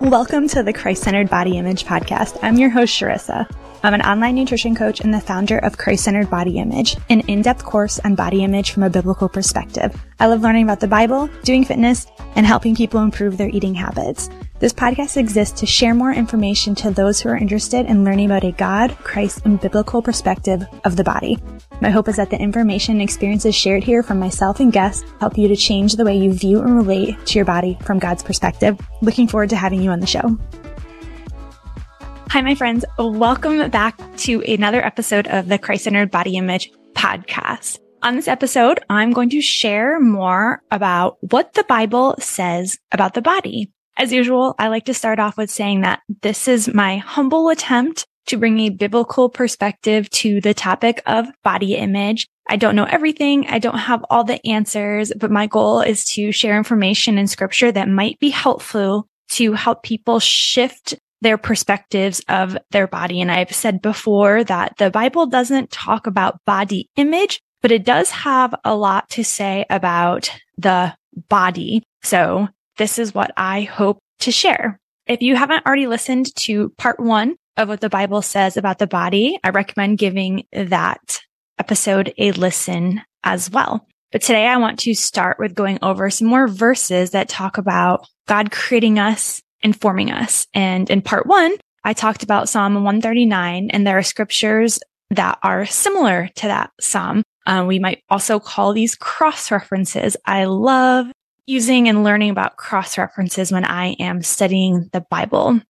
Welcome to the Christ Centered Body Image Podcast. I'm your host, Charissa. I'm an online nutrition coach and the founder of Christ Centered Body Image, an in depth course on body image from a biblical perspective. I love learning about the Bible, doing fitness, and helping people improve their eating habits. This podcast exists to share more information to those who are interested in learning about a God, Christ, and biblical perspective of the body. My hope is that the information and experiences shared here from myself and guests help you to change the way you view and relate to your body from God's perspective. Looking forward to having you on the show. Hi, my friends. Welcome back to another episode of the Christ Centered Body Image podcast. On this episode, I'm going to share more about what the Bible says about the body. As usual, I like to start off with saying that this is my humble attempt to bring a biblical perspective to the topic of body image. I don't know everything. I don't have all the answers, but my goal is to share information in scripture that might be helpful to help people shift their perspectives of their body. And I've said before that the Bible doesn't talk about body image, but it does have a lot to say about the body. So this is what I hope to share. If you haven't already listened to part one of what the Bible says about the body, I recommend giving that episode a listen as well. But today I want to start with going over some more verses that talk about God creating us and forming us. And in part one, I talked about Psalm 139 and there are scriptures that are similar to that Psalm. Uh, we might also call these cross references. I love using and learning about cross references when I am studying the Bible.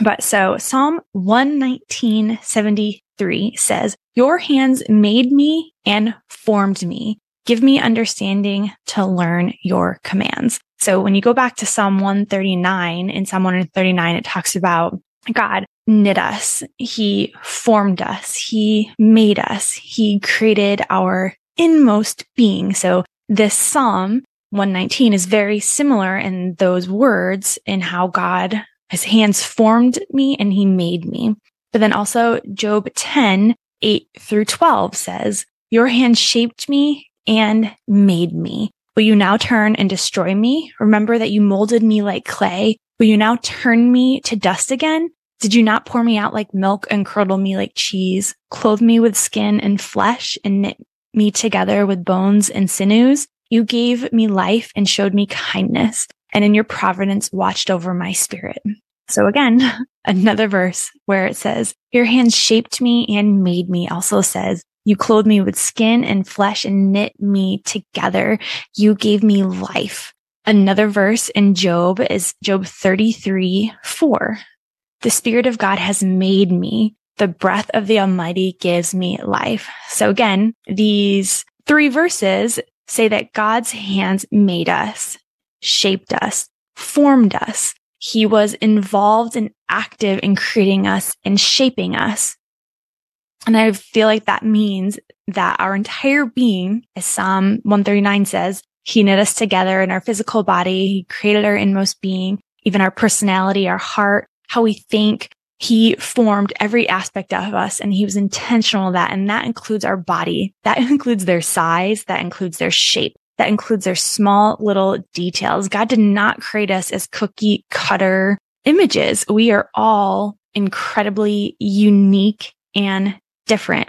But so Psalm 11973 says, your hands made me and formed me. Give me understanding to learn your commands. So when you go back to Psalm 139, in Psalm 139, it talks about God knit us. He formed us. He made us. He created our inmost being. So this Psalm 119 is very similar in those words in how God, his hands formed me and he made me. But then also Job 10, 8 through 12 says, your hand shaped me and made me. Will you now turn and destroy me? Remember that you molded me like clay. Will you now turn me to dust again? Did you not pour me out like milk and curdle me like cheese, clothe me with skin and flesh and knit me together with bones and sinews? You gave me life and showed me kindness, and in your providence watched over my spirit. So again, another verse where it says, your hands shaped me and made me also says, you clothed me with skin and flesh and knit me together. You gave me life. Another verse in Job is Job 33, 4. The spirit of God has made me. The breath of the Almighty gives me life. So again, these three verses say that God's hands made us, shaped us, formed us. He was involved and active in creating us and shaping us. And I feel like that means that our entire being, as Psalm 139 says, he knit us together in our physical body. He created our inmost being, even our personality, our heart, how we think, he formed every aspect of us and he was intentional that. And that includes our body. That includes their size. That includes their shape. That includes their small little details. God did not create us as cookie cutter images. We are all incredibly unique and different,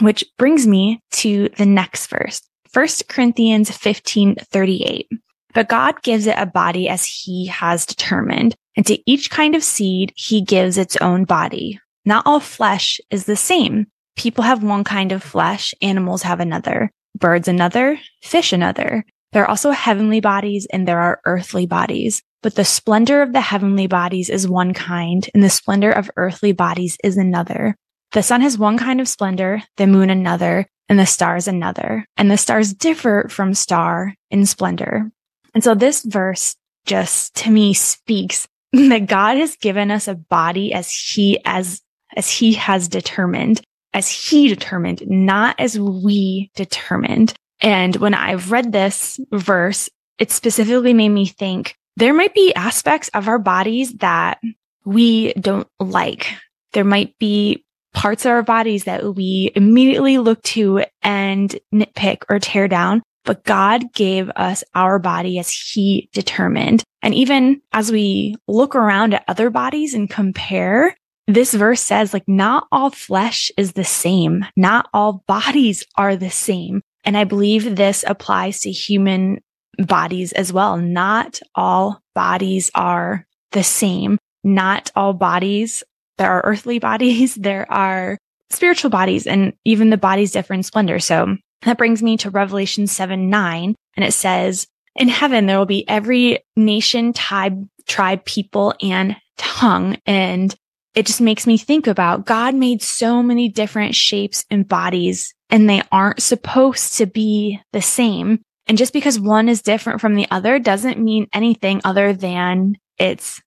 which brings me to the next verse. 1 Corinthians 15, 38. But God gives it a body as he has determined. And to each kind of seed, he gives its own body. Not all flesh is the same. People have one kind of flesh, animals have another, birds another, fish another. There are also heavenly bodies and there are earthly bodies. But the splendor of the heavenly bodies is one kind and the splendor of earthly bodies is another. The sun has one kind of splendor, the moon another, and the stars another. And the stars differ from star in splendor. And so this verse just to me speaks that God has given us a body as he, as, as he has determined, as he determined, not as we determined. And when I've read this verse, it specifically made me think there might be aspects of our bodies that we don't like. There might be parts of our bodies that we immediately look to and nitpick or tear down. But God gave us our body as he determined. And even as we look around at other bodies and compare, this verse says like not all flesh is the same. Not all bodies are the same. And I believe this applies to human bodies as well. Not all bodies are the same. Not all bodies. There are earthly bodies. There are spiritual bodies and even the bodies differ in splendor. So that brings me to Revelation 7, 9. And it says, in heaven, there will be every nation, tribe, tribe, people and tongue. And it just makes me think about God made so many different shapes and bodies and they aren't supposed to be the same. And just because one is different from the other doesn't mean anything other than it's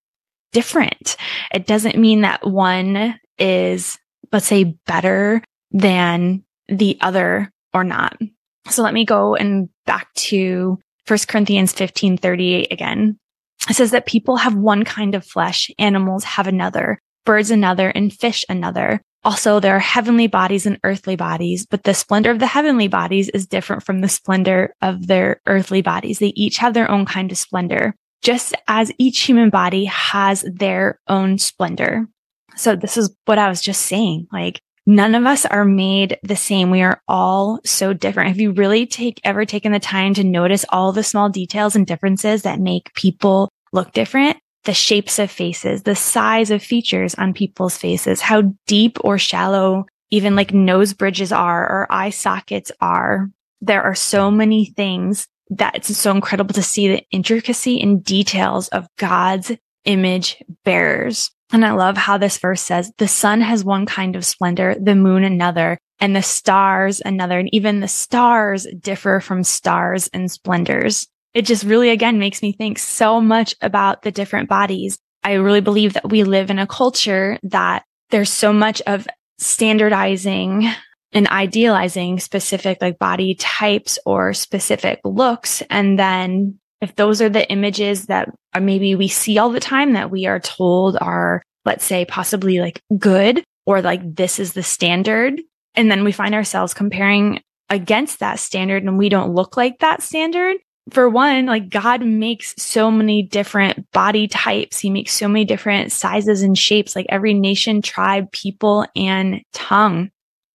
different. It doesn't mean that one is, let's say, better than the other or not. So let me go and back to 1 Corinthians 15, 38 again. It says that people have one kind of flesh, animals have another, birds another, and fish another. Also, there are heavenly bodies and earthly bodies, but the splendor of the heavenly bodies is different from the splendor of their earthly bodies. They each have their own kind of splendor, just as each human body has their own splendor. So this is what I was just saying. Like none of us are made the same. We are all so different. Have you really take ever taken the time to notice all the small details and differences that make people look different? the shapes of faces, the size of features on people's faces, how deep or shallow even like nose bridges are or eye sockets are. There are so many things that it's so incredible to see the intricacy and details of God's image bearers. And I love how this verse says the sun has one kind of splendor, the moon another, and the stars another. And even the stars differ from stars and splendors it just really again makes me think so much about the different bodies. I really believe that we live in a culture that there's so much of standardizing and idealizing specific like body types or specific looks. And then if those are the images that are maybe we see all the time that we are told are, let's say possibly like good or like this is the standard. And then we find ourselves comparing against that standard and we don't look like that standard for one, like God makes so many different body types. He makes so many different sizes and shapes, like every nation, tribe, people, and tongue.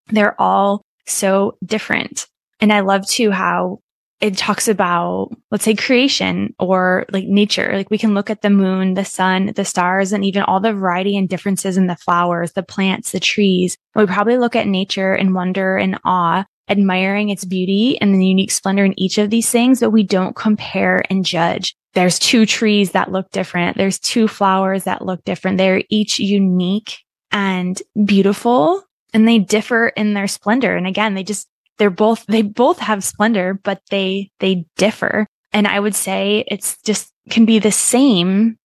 They're all so different. And I love too how it talks about, let's say creation or like nature. Like we can look at the moon, the sun, the stars, and even all the variety and differences in the flowers, the plants, the trees. We probably look at nature and wonder and awe admiring its beauty and the unique splendor in each of these things, but we don't compare and judge. There's two trees that look different. There's two flowers that look different. They're each unique and beautiful and they differ in their splendor. And again, they just, they're both, they both have splendor, but they, they differ. And I would say it's just can be the same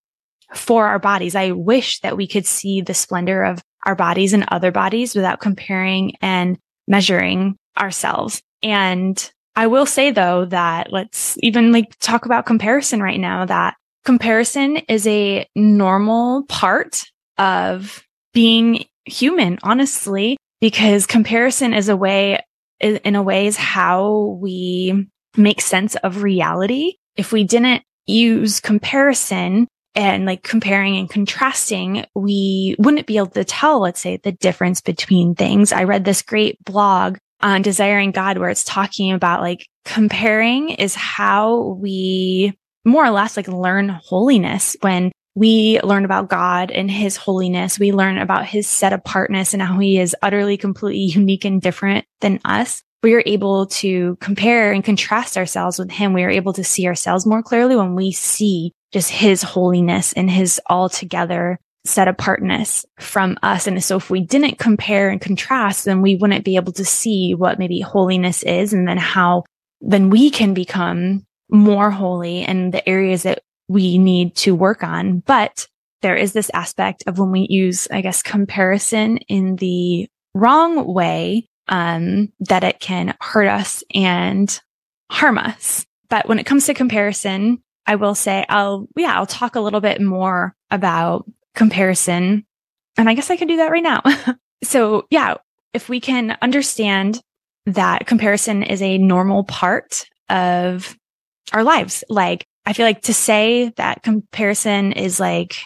for our bodies. I wish that we could see the splendor of our bodies and other bodies without comparing and measuring ourselves. And I will say though that let's even like talk about comparison right now that comparison is a normal part of being human, honestly, because comparison is a way, in a way is how we make sense of reality. If we didn't use comparison and like comparing and contrasting, we wouldn't be able to tell, let's say, the difference between things. I read this great blog on Desiring God, where it's talking about like comparing is how we more or less like learn holiness when we learn about God and his holiness. We learn about his set apartness and how he is utterly, completely unique and different than us. We are able to compare and contrast ourselves with him. We are able to see ourselves more clearly when we see just his holiness and his altogether set apartness from us. And so if we didn't compare and contrast, then we wouldn't be able to see what maybe holiness is and then how then we can become more holy in the areas that we need to work on. But there is this aspect of when we use, I guess, comparison in the wrong way, um, that it can hurt us and harm us. But when it comes to comparison, I will say I'll, yeah, I'll talk a little bit more about comparison. And I guess I can do that right now. so yeah, if we can understand that comparison is a normal part of our lives, like I feel like to say that comparison is like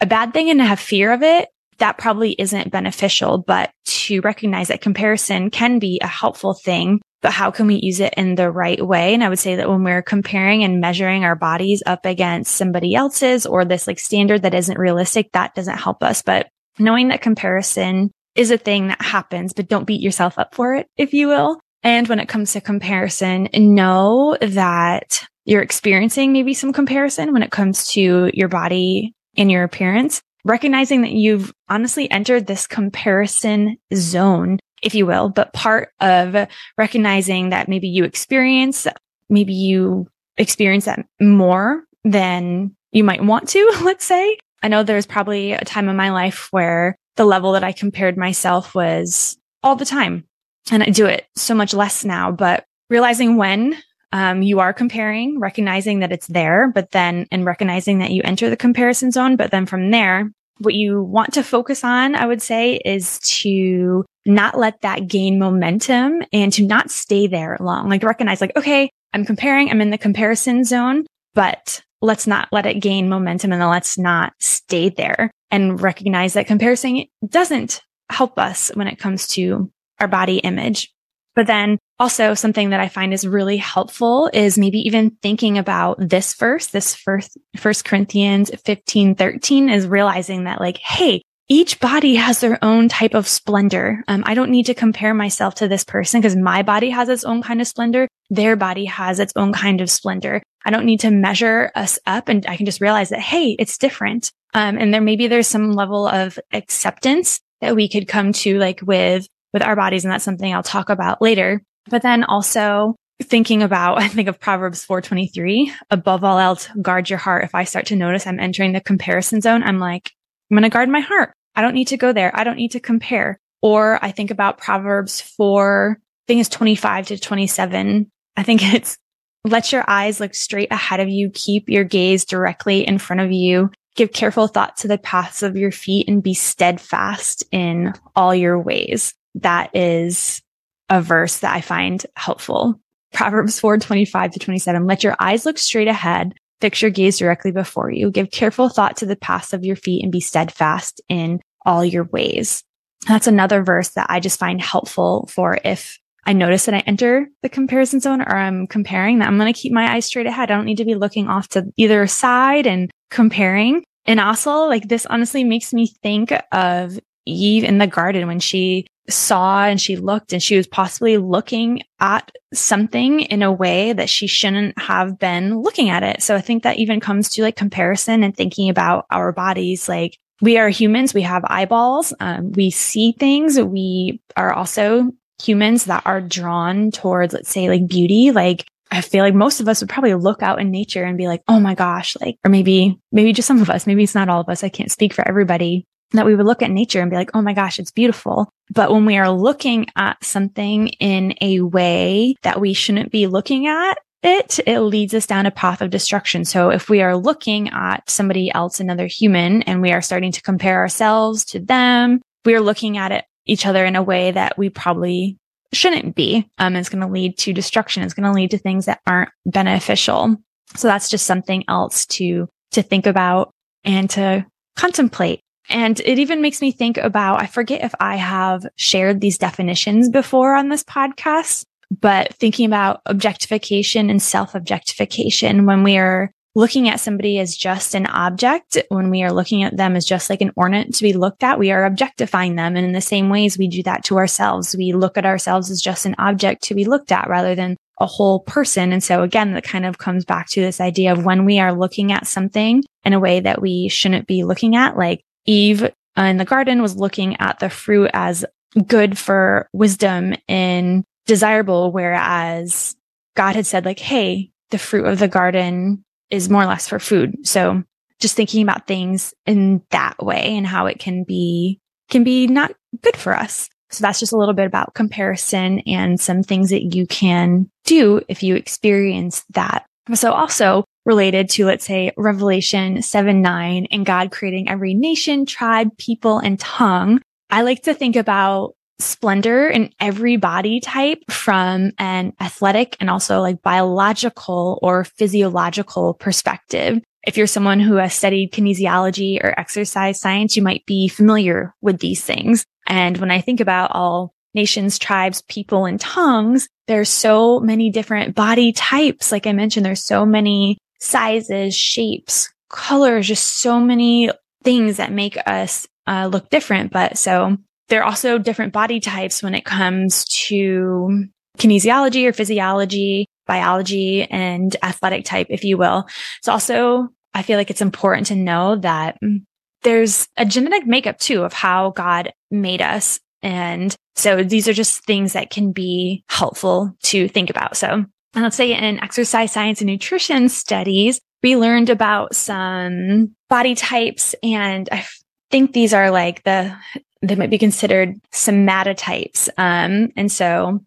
a bad thing and to have fear of it, that probably isn't beneficial, but to recognize that comparison can be a helpful thing. But how can we use it in the right way? And I would say that when we're comparing and measuring our bodies up against somebody else's or this like standard that isn't realistic, that doesn't help us. But knowing that comparison is a thing that happens, but don't beat yourself up for it, if you will. And when it comes to comparison, know that you're experiencing maybe some comparison when it comes to your body and your appearance, recognizing that you've honestly entered this comparison zone, if you will, but part of recognizing that maybe you experience, maybe you experience that more than you might want to, let's say. I know there's probably a time in my life where the level that I compared myself was all the time. And I do it so much less now, but realizing when um, you are comparing, recognizing that it's there, but then, and recognizing that you enter the comparison zone. But then from there, what you want to focus on, I would say, is to not let that gain momentum and to not stay there long. Like recognize, like, okay, I'm comparing, I'm in the comparison zone, but let's not let it gain momentum and let's not stay there and recognize that comparison doesn't help us when it comes to our body image. But then also something that I find is really helpful is maybe even thinking about this verse, this first, first Corinthians 15, 13 is realizing that like, Hey, each body has their own type of splendor. Um, I don't need to compare myself to this person because my body has its own kind of splendor. Their body has its own kind of splendor. I don't need to measure us up and I can just realize that, Hey, it's different. Um, and there maybe there's some level of acceptance that we could come to like with with our bodies. And that's something I'll talk about later. But then also thinking about, I think of Proverbs 423, above all else, guard your heart. If I start to notice I'm entering the comparison zone, I'm like, I'm going to guard my heart. I don't need to go there. I don't need to compare. Or I think about Proverbs 4, I think it's 25 to 27. I think it's let your eyes look straight ahead of you. Keep your gaze directly in front of you. Give careful thought to the paths of your feet and be steadfast in all your ways that is a verse that I find helpful. Proverbs 4, 25 to 27. Let your eyes look straight ahead. Fix your gaze directly before you. Give careful thought to the paths of your feet and be steadfast in all your ways. That's another verse that I just find helpful for if I notice that I enter the comparison zone or I'm comparing that I'm going to keep my eyes straight ahead. I don't need to be looking off to either side and comparing. And also like this honestly makes me think of Eve in the garden when she saw and she looked and she was possibly looking at something in a way that she shouldn't have been looking at it. So I think that even comes to like comparison and thinking about our bodies. Like we are humans. We have eyeballs. Um, we see things. We are also humans that are drawn towards, let's say like beauty. Like I feel like most of us would probably look out in nature and be like, Oh my gosh, like, or maybe, maybe just some of us, maybe it's not all of us. I can't speak for everybody that we would look at nature and be like, Oh my gosh, it's beautiful. But when we are looking at something in a way that we shouldn't be looking at it, it leads us down a path of destruction. So if we are looking at somebody else, another human, and we are starting to compare ourselves to them, we are looking at it, each other in a way that we probably shouldn't be. Um, it's going to lead to destruction. It's going to lead to things that aren't beneficial. So that's just something else to, to think about and to contemplate. And it even makes me think about, I forget if I have shared these definitions before on this podcast, but thinking about objectification and self objectification when we are looking at somebody as just an object, when we are looking at them as just like an ornament to be looked at, we are objectifying them. And in the same ways, we do that to ourselves. We look at ourselves as just an object to be looked at rather than a whole person. And so again, that kind of comes back to this idea of when we are looking at something in a way that we shouldn't be looking at, like Eve uh, in the garden was looking at the fruit as good for wisdom and desirable, whereas God had said like, Hey, the fruit of the garden is more or less for food. So just thinking about things in that way and how it can be, can be not good for us. So that's just a little bit about comparison and some things that you can do if you experience that. So also related to, let's say, Revelation 7 9 and God creating every nation, tribe, people, and tongue. I like to think about splendor in every body type from an athletic and also like biological or physiological perspective. If you're someone who has studied kinesiology or exercise science, you might be familiar with these things. And when I think about all nations, tribes, people, and tongues, there's so many different body types. Like I mentioned, there's so many sizes, shapes, colors, just so many things that make us uh, look different. But so there are also different body types when it comes to kinesiology or physiology, biology, and athletic type, if you will. It's also, I feel like it's important to know that there's a genetic makeup too of how God made us. And so these are just things that can be helpful to think about. So, and let's say in exercise science and nutrition studies, we learned about some body types and I think these are like the they might be considered somatotypes. Um, and so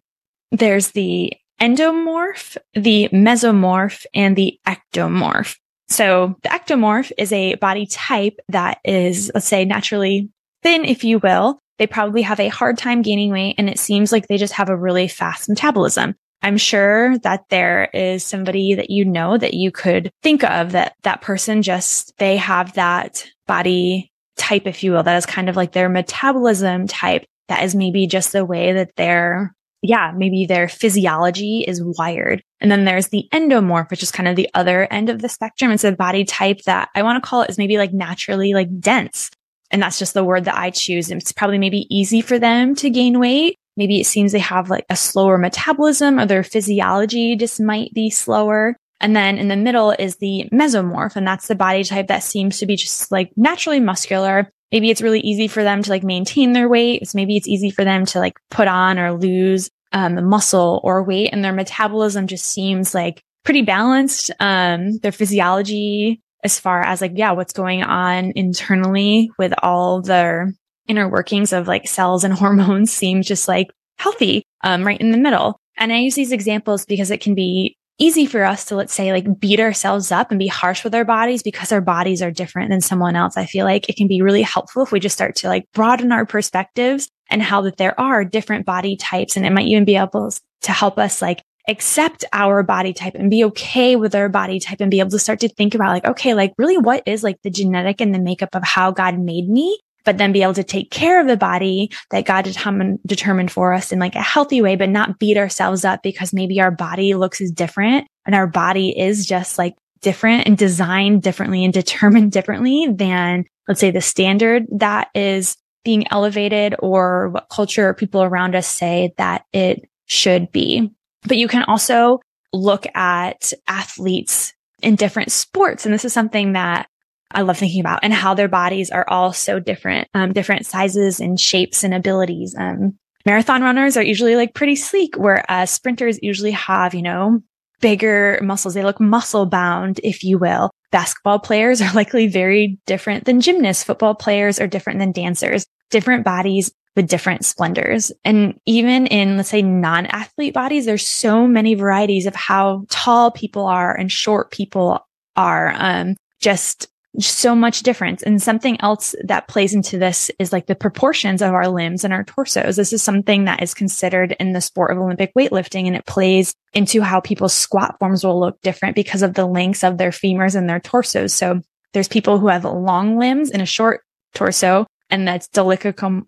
there's the endomorph, the mesomorph, and the ectomorph. So the ectomorph is a body type that is, let's say, naturally thin, if you will. They probably have a hard time gaining weight and it seems like they just have a really fast metabolism. I'm sure that there is somebody that you know that you could think of that that person just, they have that body type, if you will, that is kind of like their metabolism type. That is maybe just the way that their, yeah, maybe their physiology is wired. And then there's the endomorph, which is kind of the other end of the spectrum. It's a body type that I want to call it is maybe like naturally like dense. And that's just the word that I choose. And It's probably maybe easy for them to gain weight. Maybe it seems they have like a slower metabolism or their physiology just might be slower. And then in the middle is the mesomorph. And that's the body type that seems to be just like naturally muscular. Maybe it's really easy for them to like maintain their weight. It's maybe it's easy for them to like put on or lose um, muscle or weight and their metabolism just seems like pretty balanced. Um, their physiology as far as like, yeah, what's going on internally with all their inner workings of like cells and hormones seems just like healthy, um, right in the middle. And I use these examples because it can be easy for us to, let's say, like beat ourselves up and be harsh with our bodies because our bodies are different than someone else. I feel like it can be really helpful if we just start to like broaden our perspectives and how that there are different body types. And it might even be able to help us like accept our body type and be okay with our body type and be able to start to think about like, okay, like really what is like the genetic and the makeup of how God made me but then be able to take care of the body that God determined, for us in like a healthy way, but not beat ourselves up because maybe our body looks is different and our body is just like different and designed differently and determined differently than let's say the standard that is being elevated or what culture or people around us say that it should be. But you can also look at athletes in different sports. And this is something that I love thinking about and how their bodies are all so different, um, different sizes and shapes and abilities. Um, marathon runners are usually like pretty sleek, whereas sprinters usually have, you know, bigger muscles. They look muscle bound, if you will. Basketball players are likely very different than gymnasts. Football players are different than dancers, different bodies with different splendors. And even in, let's say, non-athlete bodies, there's so many varieties of how tall people are and short people are. Um, just so much difference. And something else that plays into this is like the proportions of our limbs and our torsos. This is something that is considered in the sport of Olympic weightlifting and it plays into how people's squat forms will look different because of the lengths of their femurs and their torsos. So there's people who have long limbs and a short torso and that's dolichomorphic.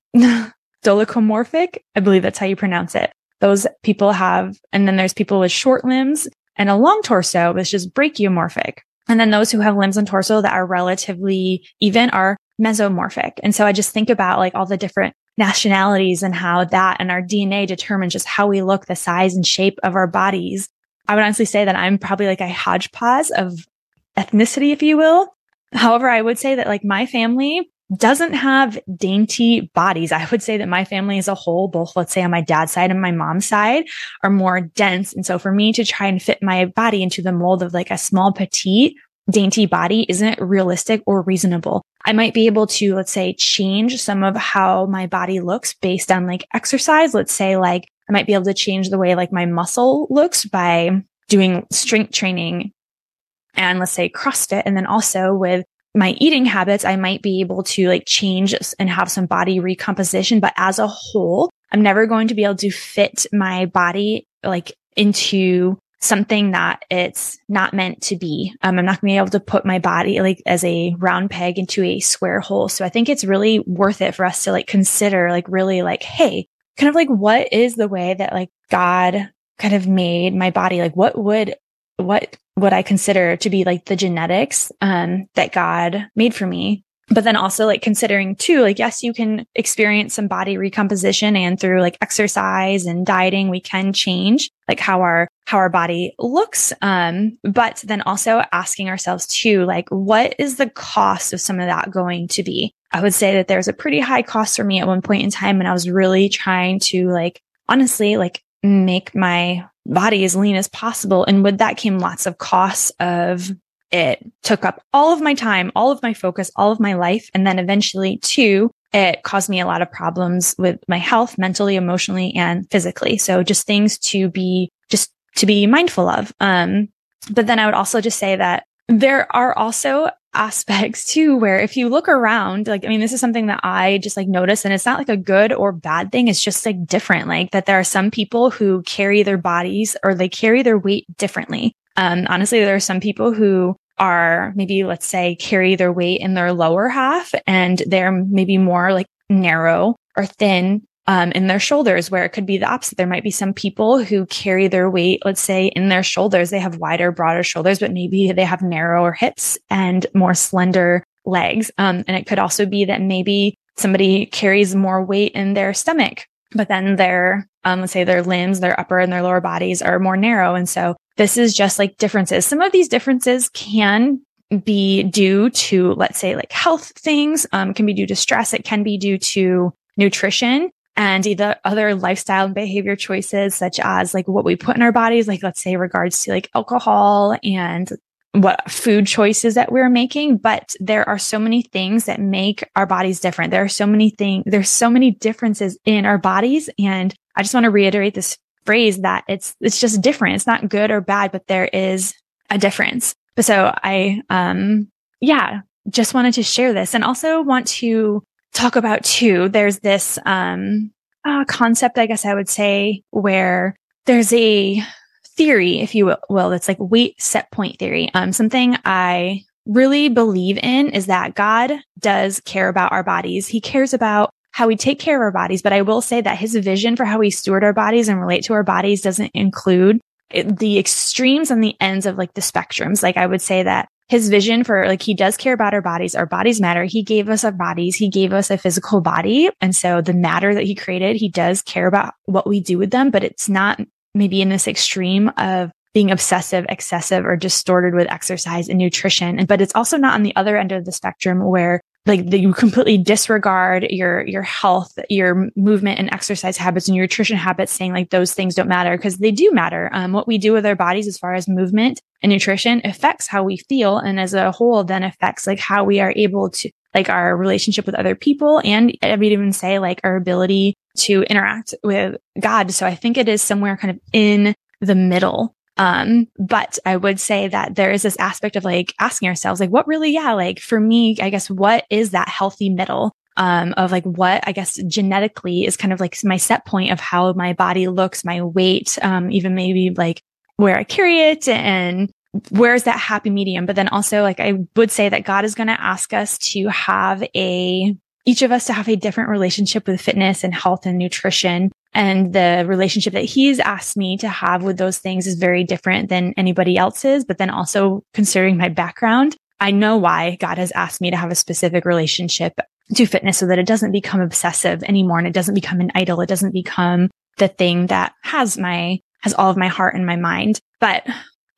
I believe that's how you pronounce it. Those people have, and then there's people with short limbs and a long torso, which is brachiomorphic. And then those who have limbs and torso that are relatively even are mesomorphic. And so I just think about like all the different nationalities and how that and our DNA determines just how we look, the size and shape of our bodies. I would honestly say that I'm probably like a hodgepodge of ethnicity, if you will. However, I would say that like my family doesn't have dainty bodies. I would say that my family as a whole, both let's say on my dad's side and my mom's side are more dense. And so for me to try and fit my body into the mold of like a small petite dainty body isn't realistic or reasonable. I might be able to, let's say, change some of how my body looks based on like exercise. Let's say like I might be able to change the way like my muscle looks by doing strength training and let's say CrossFit. And then also with my eating habits, I might be able to like change and have some body recomposition. But as a whole, I'm never going to be able to fit my body like into something that it's not meant to be. Um, I'm not going to be able to put my body like as a round peg into a square hole. So I think it's really worth it for us to like consider like really like, Hey, kind of like what is the way that like God kind of made my body? Like what would, what what I consider to be like the genetics, um, that God made for me? but then also like considering too, like, yes, you can experience some body recomposition and through like exercise and dieting, we can change like how our, how our body looks. Um, but then also asking ourselves too, like, what is the cost of some of that going to be? I would say that there's a pretty high cost for me at one point in time. And I was really trying to like, honestly, like make my body as lean as possible. And with that came lots of costs of it took up all of my time, all of my focus, all of my life. And then eventually too, it caused me a lot of problems with my health, mentally, emotionally, and physically. So just things to be, just to be mindful of. Um, but then I would also just say that there are also aspects too, where if you look around, like, I mean, this is something that I just like notice and it's not like a good or bad thing. It's just like different, like that there are some people who carry their bodies or they carry their weight differently. Um, honestly, there are some people who are maybe, let's say, carry their weight in their lower half and they're maybe more like narrow or thin um, in their shoulders, where it could be the opposite. There might be some people who carry their weight, let's say, in their shoulders. They have wider, broader shoulders, but maybe they have narrower hips and more slender legs. Um, and it could also be that maybe somebody carries more weight in their stomach, but then their, um, let's say their limbs, their upper and their lower bodies are more narrow. And so this is just like differences. Some of these differences can be due to, let's say, like health things, um, can be due to stress. It can be due to nutrition and either other lifestyle and behavior choices, such as like what we put in our bodies, like let's say regards to like alcohol and what food choices that we're making. But there are so many things that make our bodies different. There are so many things, there's so many differences in our bodies. And I just want to reiterate this phrase that it's, it's just different. It's not good or bad, but there is a difference. But So I, um, yeah, just wanted to share this and also want to talk about too. There's this, um, uh, concept, I guess I would say, where there's a theory, if you will, that's like weight set point theory. Um, something I really believe in is that God does care about our bodies. He cares about how we take care of our bodies. But I will say that his vision for how we steward our bodies and relate to our bodies doesn't include the extremes and the ends of like the spectrums. Like I would say that his vision for like he does care about our bodies. Our bodies matter. He gave us our bodies. He gave us a physical body. And so the matter that he created, he does care about what we do with them, but it's not maybe in this extreme of being obsessive, excessive, or distorted with exercise and nutrition. But it's also not on the other end of the spectrum where like that you completely disregard your your health your movement and exercise habits and your nutrition habits saying like those things don't matter because they do matter. Um, what we do with our bodies as far as movement and nutrition affects how we feel and as a whole then affects like how we are able to like our relationship with other people and i would even say like our ability to interact with god. So i think it is somewhere kind of in the middle um, but I would say that there is this aspect of like asking ourselves, like, what really, yeah, like for me, I guess, what is that healthy middle? Um, of like what I guess genetically is kind of like my set point of how my body looks, my weight, um, even maybe like where I carry it and where's that happy medium. But then also like I would say that God is going to ask us to have a, each of us to have a different relationship with fitness and health and nutrition and the relationship that he's asked me to have with those things is very different than anybody else's. But then also considering my background, I know why God has asked me to have a specific relationship to fitness so that it doesn't become obsessive anymore and it doesn't become an idol. It doesn't become the thing that has my, has all of my heart and my mind. But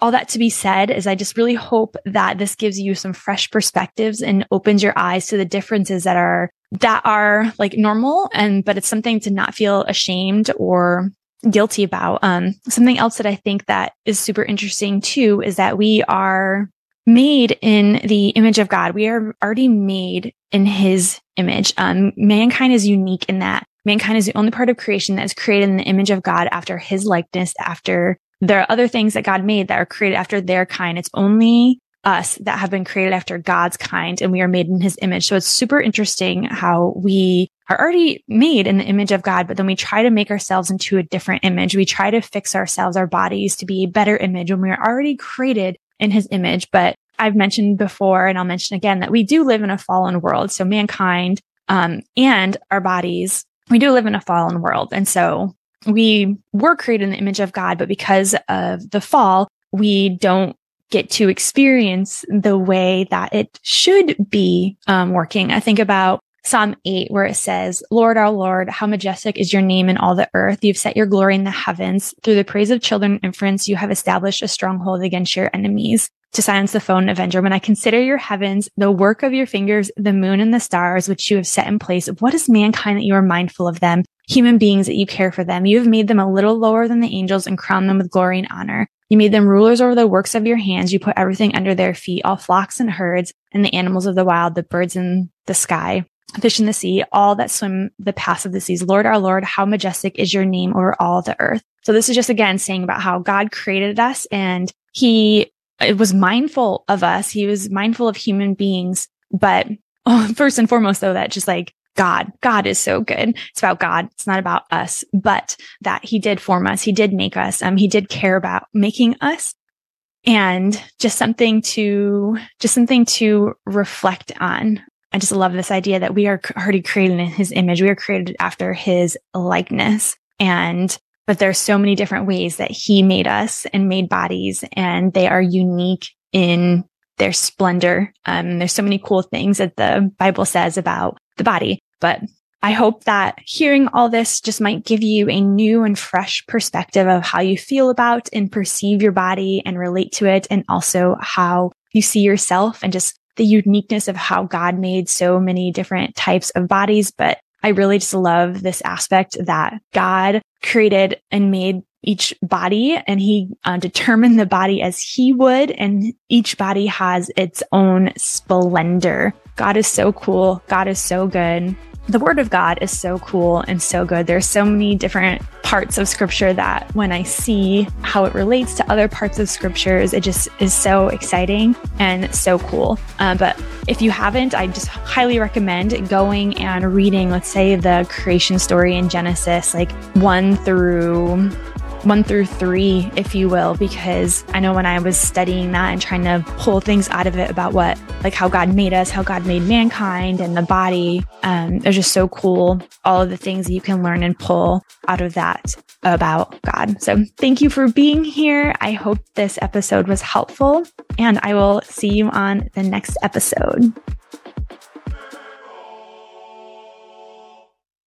all that to be said is I just really hope that this gives you some fresh perspectives and opens your eyes to the differences that are that are like normal and but it's something to not feel ashamed or guilty about. Um, something else that I think that is super interesting too is that we are made in the image of God. We are already made in his image. Um, mankind is unique in that mankind is the only part of creation that is created in the image of God after his likeness, after there are other things that God made that are created after their kind. It's only us that have been created after God's kind and we are made in his image. So it's super interesting how we are already made in the image of God, but then we try to make ourselves into a different image. We try to fix ourselves, our bodies to be a better image when we are already created in his image. But I've mentioned before, and I'll mention again that we do live in a fallen world. So mankind, um, and our bodies, we do live in a fallen world. And so we were created in the image of God, but because of the fall, we don't get to experience the way that it should be um, working. I think about Psalm 8, where it says, Lord, our Lord, how majestic is your name in all the earth. You've set your glory in the heavens. Through the praise of children and infants, you have established a stronghold against your enemies to silence the phone avenger. When I consider your heavens, the work of your fingers, the moon and the stars, which you have set in place, what is mankind that you are mindful of them? Human beings that you care for them. You have made them a little lower than the angels and crowned them with glory and honor. You made them rulers over the works of your hands. You put everything under their feet, all flocks and herds and the animals of the wild, the birds in the sky, fish in the sea, all that swim the paths of the seas. Lord, our Lord, how majestic is your name over all the earth. So this is just again saying about how God created us and he was mindful of us. He was mindful of human beings. But oh, first and foremost, though, that just like God, God is so good. It's about God. It's not about us, but that he did form us. He did make us. Um, he did care about making us and just something to, just something to reflect on. I just love this idea that we are already created in his image. We are created after his likeness. And but there's so many different ways that he made us and made bodies and they are unique in their splendor. Um, there's so many cool things that the Bible says about the body, but I hope that hearing all this just might give you a new and fresh perspective of how you feel about and perceive your body and relate to it. And also how you see yourself and just the uniqueness of how God made so many different types of bodies, but I really just love this aspect that God created and made each body and he uh, determined the body as he would. And each body has its own splendor. God is so cool. God is so good the word of God is so cool and so good. There's so many different parts of scripture that when I see how it relates to other parts of scriptures, it just is so exciting and so cool. Uh, but if you haven't, I just highly recommend going and reading, let's say, the creation story in Genesis, like one through one through three, if you will, because I know when I was studying that and trying to pull things out of it about what, like how God made us, how God made mankind and the body, um, it's just so cool. All of the things that you can learn and pull out of that about God. So thank you for being here. I hope this episode was helpful and I will see you on the next episode.